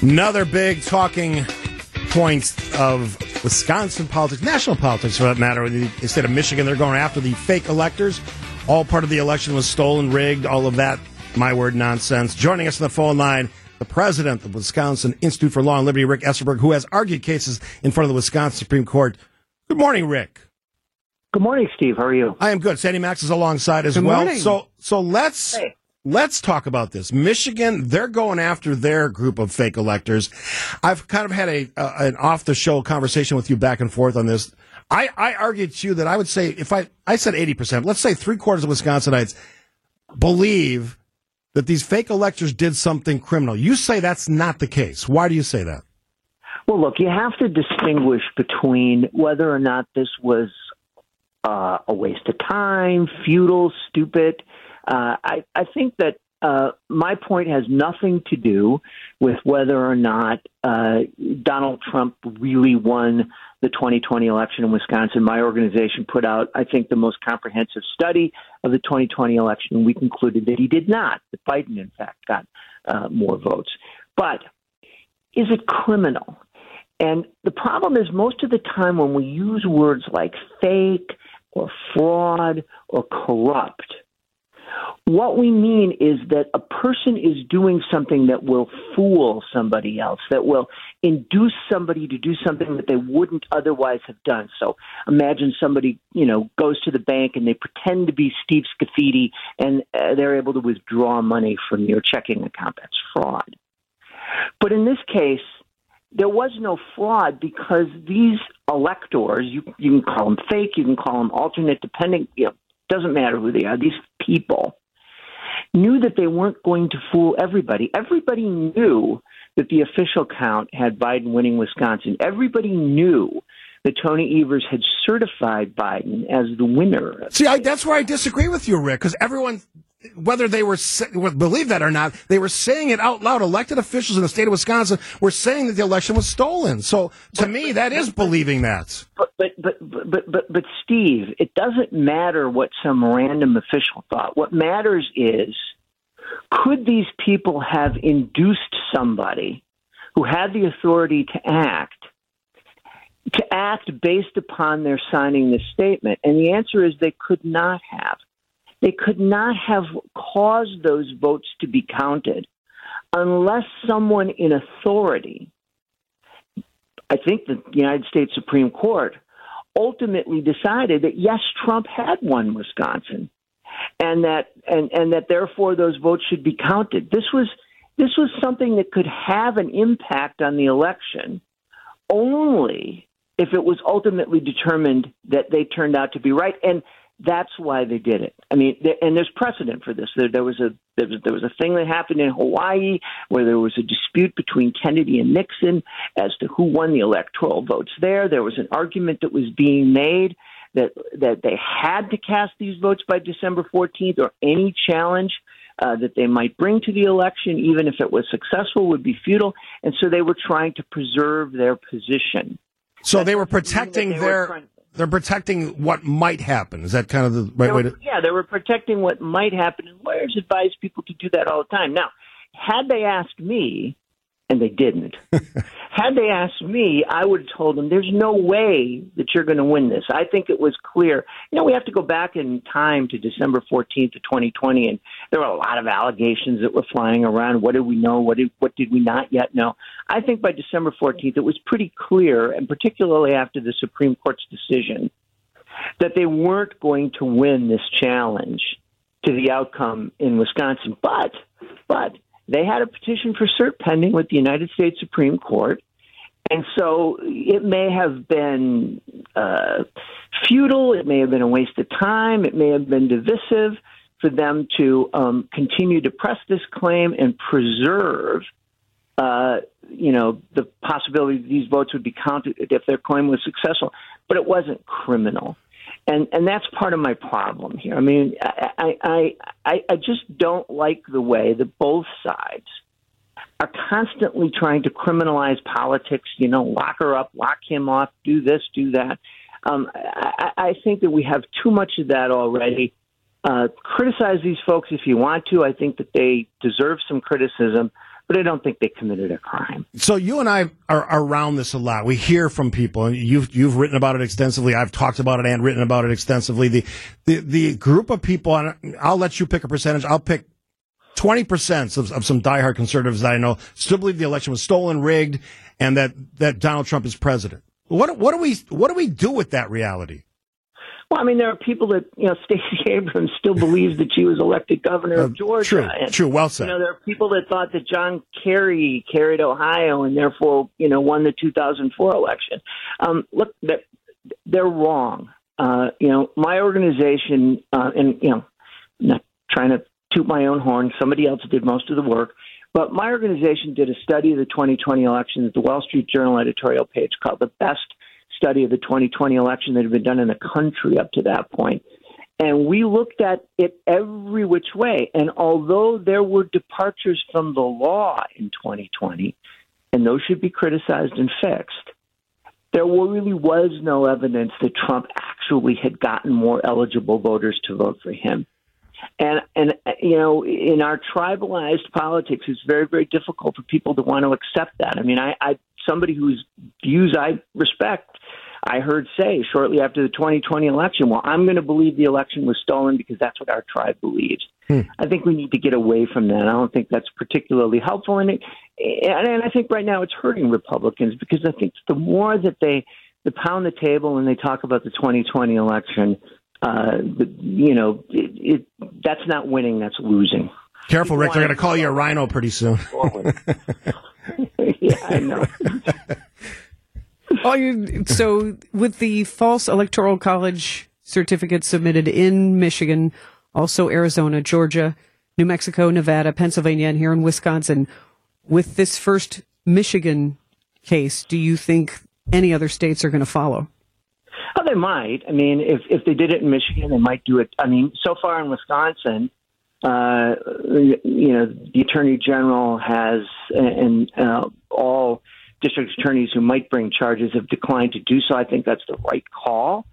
Another big talking point of Wisconsin politics, national politics for that matter. In the state of Michigan, they're going after the fake electors. All part of the election was stolen, rigged, all of that, my word, nonsense. Joining us on the phone line, the president of the Wisconsin Institute for Law and Liberty, Rick Esenberg, who has argued cases in front of the Wisconsin Supreme Court. Good morning, Rick. Good morning, Steve. How are you? I am good. Sandy Max is alongside as Good well. morning. So, so let's Hey. Let's talk about this. Michigan, they're going after their group of fake electors. I've kind of had a an off the show conversation with you back and forth on this. I, I argued to you that I would say if I I said eighty percent, let's say three quarters of Wisconsinites believe that these fake electors did something criminal. You say that's not the case. Why do you say that? Well, look, you have to distinguish between whether or not this was uh, a waste of time, futile, stupid. Uh, I, I think that uh, my point has nothing to do with whether or not uh, Donald Trump really won the 2020 election in Wisconsin. My organization put out, I think, the most comprehensive study of the 2020 election, and we concluded that he did not. That Biden, in fact, got uh, more votes. But is it criminal? And the problem is, most of the time when we use words like fake or fraud or corrupt, what we mean is that a person is doing something that will fool somebody else, that will induce somebody to do something that they wouldn't otherwise have done. So imagine somebody, you know, goes to the bank and they pretend to be Steve Scaffidi and uh, they're able to withdraw money from your checking account. That's fraud. But in this case, there was no fraud because these electors, you, you can call them fake, you can call them alternate, depending, you know, doesn't matter who they are, these people knew that they weren't going to fool everybody. Everybody knew that the official count had Biden winning Wisconsin. Everybody knew that Tony Evers had certified Biden as the winner. See, I, that's where I disagree with you, Rick, because everyone, whether they were believe that or not, they were saying it out loud. Elected officials in the state of Wisconsin were saying that the election was stolen. So, to me, that is believing that. But but but but but but Steve, it doesn't matter what some random official thought. What matters is could these people have induced somebody who had the authority to act to act based upon their signing this statement? And the answer is they could not have. They could not have caused those votes to be counted unless someone in authority I think the United States Supreme Court ultimately decided that yes, Trump had won Wisconsin, and that and and that therefore those votes should be counted. This was this was something that could have an impact on the election only if it was ultimately determined that they turned out to be right and that's why they did it. I mean, and there's precedent for this. There, there was a there was, there was a thing that happened in Hawaii where there was a dispute between Kennedy and Nixon as to who won the electoral votes there. There was an argument that was being made that that they had to cast these votes by December 14th, or any challenge uh, that they might bring to the election, even if it was successful, would be futile. And so they were trying to preserve their position. So they were protecting they were their, trying- they're protecting what might happen. Is that kind of the right They way to? yeah, they were protecting what might happen, and lawyers advise people to do that all the time. Now, had they asked me, and they didn't, had they asked me, I would have told them, "There's no way that you're going to win this." I think it was clear. You know, we have to go back in time to December 14th of 2020, and there were a lot of allegations that were flying around. What did we know? What did what did we not yet know? I think by December 14th, it was pretty clear, and particularly after the Supreme Court's decision that they weren't going to win this challenge to the outcome in Wisconsin. But, but they had a petition for cert pending with the United States Supreme Court. And so it may have been uh, futile. It may have been a waste of time. It may have been divisive for them to um, continue to press this claim and preserve, uh, you know, the possibility that these votes would be counted if their claim was successful. But it wasn't criminal and and that's part of my problem here. I mean, I I I, I just don't like the way that both sides are constantly trying to criminalize politics. You know, lock her up, lock him off, do this, do that. Um, I, I think that we have too much of that already. Uh, criticize these folks if you want to. I think that they deserve some criticism, but I don't think they committed a crime. So you and I are around this a lot. We hear from people, and you've you've written about it extensively. I've talked about it and written about it extensively. The the the group of people, I'll let you pick a percentage. I'll pick. 20% of, of some diehard conservatives that I know still believe the election was stolen, rigged, and that, that Donald Trump is president. What, what do we, what do we do with that reality? Well, I mean, there are people that you know. Stacey Abrams still believes that she was elected governor of uh, Georgia. True, and, true. Well said. You know, there are people that thought that John Kerry carried Ohio and therefore you know won the 2004 election. Um, look, they're, they're wrong. Uh, you know, my organization, uh, and you know, I'm not trying to toot my own horn. Somebody else did most of the work. But my organization did a study of the 2020 election at the Wall Street Journal editorial page called The Best study of the 2020 election that had been done in the country up to that point. And we looked at it every which way. And although there were departures from the law in 2020, and those should be criticized and fixed, there really was no evidence that Trump actually had gotten more eligible voters to vote for him. And and you know, in our tribalized politics, it's very very difficult for people to want to accept that. I mean, I, I somebody whose views I respect I heard say shortly after the 2020 election, well, I'm going to believe the election was stolen because that's what our tribe believes. Hmm. I think we need to get away from that. I don't think that's particularly helpful. And, it, and I think right now it's hurting Republicans because I think the more that they, they pound the table and they talk about the 2020 election, uh, you know, it, it, that's not winning, that's losing. Careful, Rick. They're going to call you a rhino pretty soon. yeah, I know. oh, you, so with the false electoral college certificates submitted in Michigan, also Arizona, Georgia, New Mexico, Nevada, Pennsylvania, and here in Wisconsin, with this first Michigan case, do you think any other states are going to follow? Oh, they might. I mean, if if they did it in Michigan, they might do it. I mean, so far in Wisconsin, uh, you know, the attorney general has and uh, all district attorneys who might bring charges have declined to do so. I think that's the right call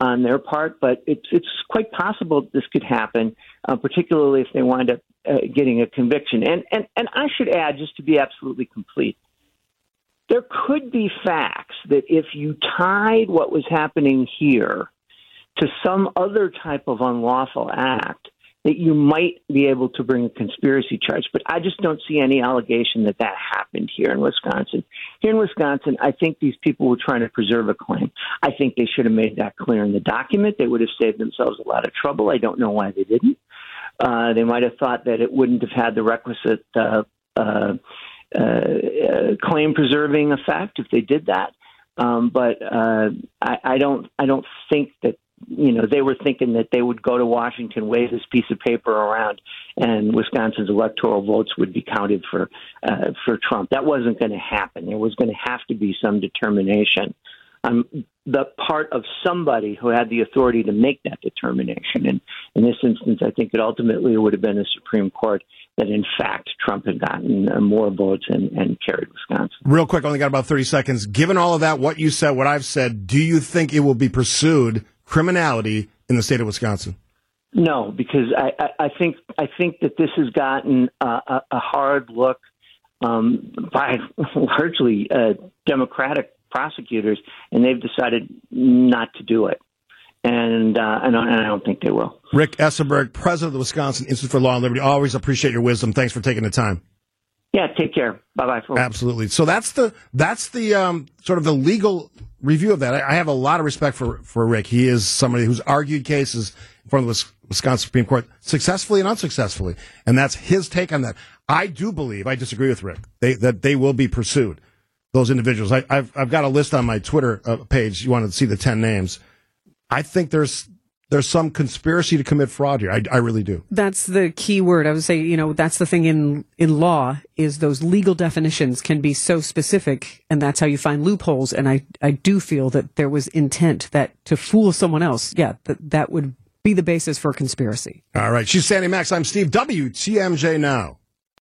on their part, but it's it's quite possible this could happen, uh, particularly if they wind up uh, getting a conviction. And and and I should add, just to be absolutely complete, there could be facts that if you tied what was happening here to some other type of unlawful act, that you might be able to bring a conspiracy charge. But I just don't see any allegation that that happened here in Wisconsin. Here in Wisconsin, I think these people were trying to preserve a claim. I think they should have made that clear in the document. They would have saved themselves a lot of trouble. I don't know why they didn't. Uh, they might have thought that it wouldn't have had the requisite uh, uh, uh, claim preserving effect if they did that. Um, but uh, I, I don't. I don't think that you know, they were thinking that they would go to Washington, wave this piece of paper around, and Wisconsin's electoral votes would be counted for uh, for Trump. That wasn't going to happen. There was going to have to be some determination um, the part of somebody who had the authority to make that determination. And in this instance, I think it ultimately would have been the Supreme Court that, in fact, Trump had gotten more votes and, and carried Wisconsin. Real quick, I only got about 30 seconds. Given all of that, what you said, what I've said, do you think it will be pursued criminality in the state of Wisconsin? No, because I, I, I think I think that this has gotten a, a hard look um, by largely uh, Democratic prosecutors, and they've decided not to do it. And, uh, and, I don't think they will. Rick Esenberg, president of the Wisconsin Institute for Law and Liberty. Always appreciate your wisdom. Thanks for taking the time. Yeah, take care. Bye bye. Absolutely. So that's the that's the um, sort of the legal review of that. I, I, have a lot of respect for for Rick. He is somebody who's argued cases in front of the Wisconsin Supreme Court successfully and unsuccessfully, and that's his take on that. I do believe I disagree with Rick. They, that they will be pursued. Those individuals. I, have I've got a list on my Twitter uh, page. You want to see the ten names? I think there's there's some conspiracy to commit fraud here. I, I really do. That's the key word. I would say, you know, that's the thing in, in law is those legal definitions can be so specific and that's how you find loopholes. And I, I do feel that there was intent that to fool someone else. Yeah, that, that would be the basis for conspiracy. All right. She's Sandy Max. I'm Steve W. TMJ now.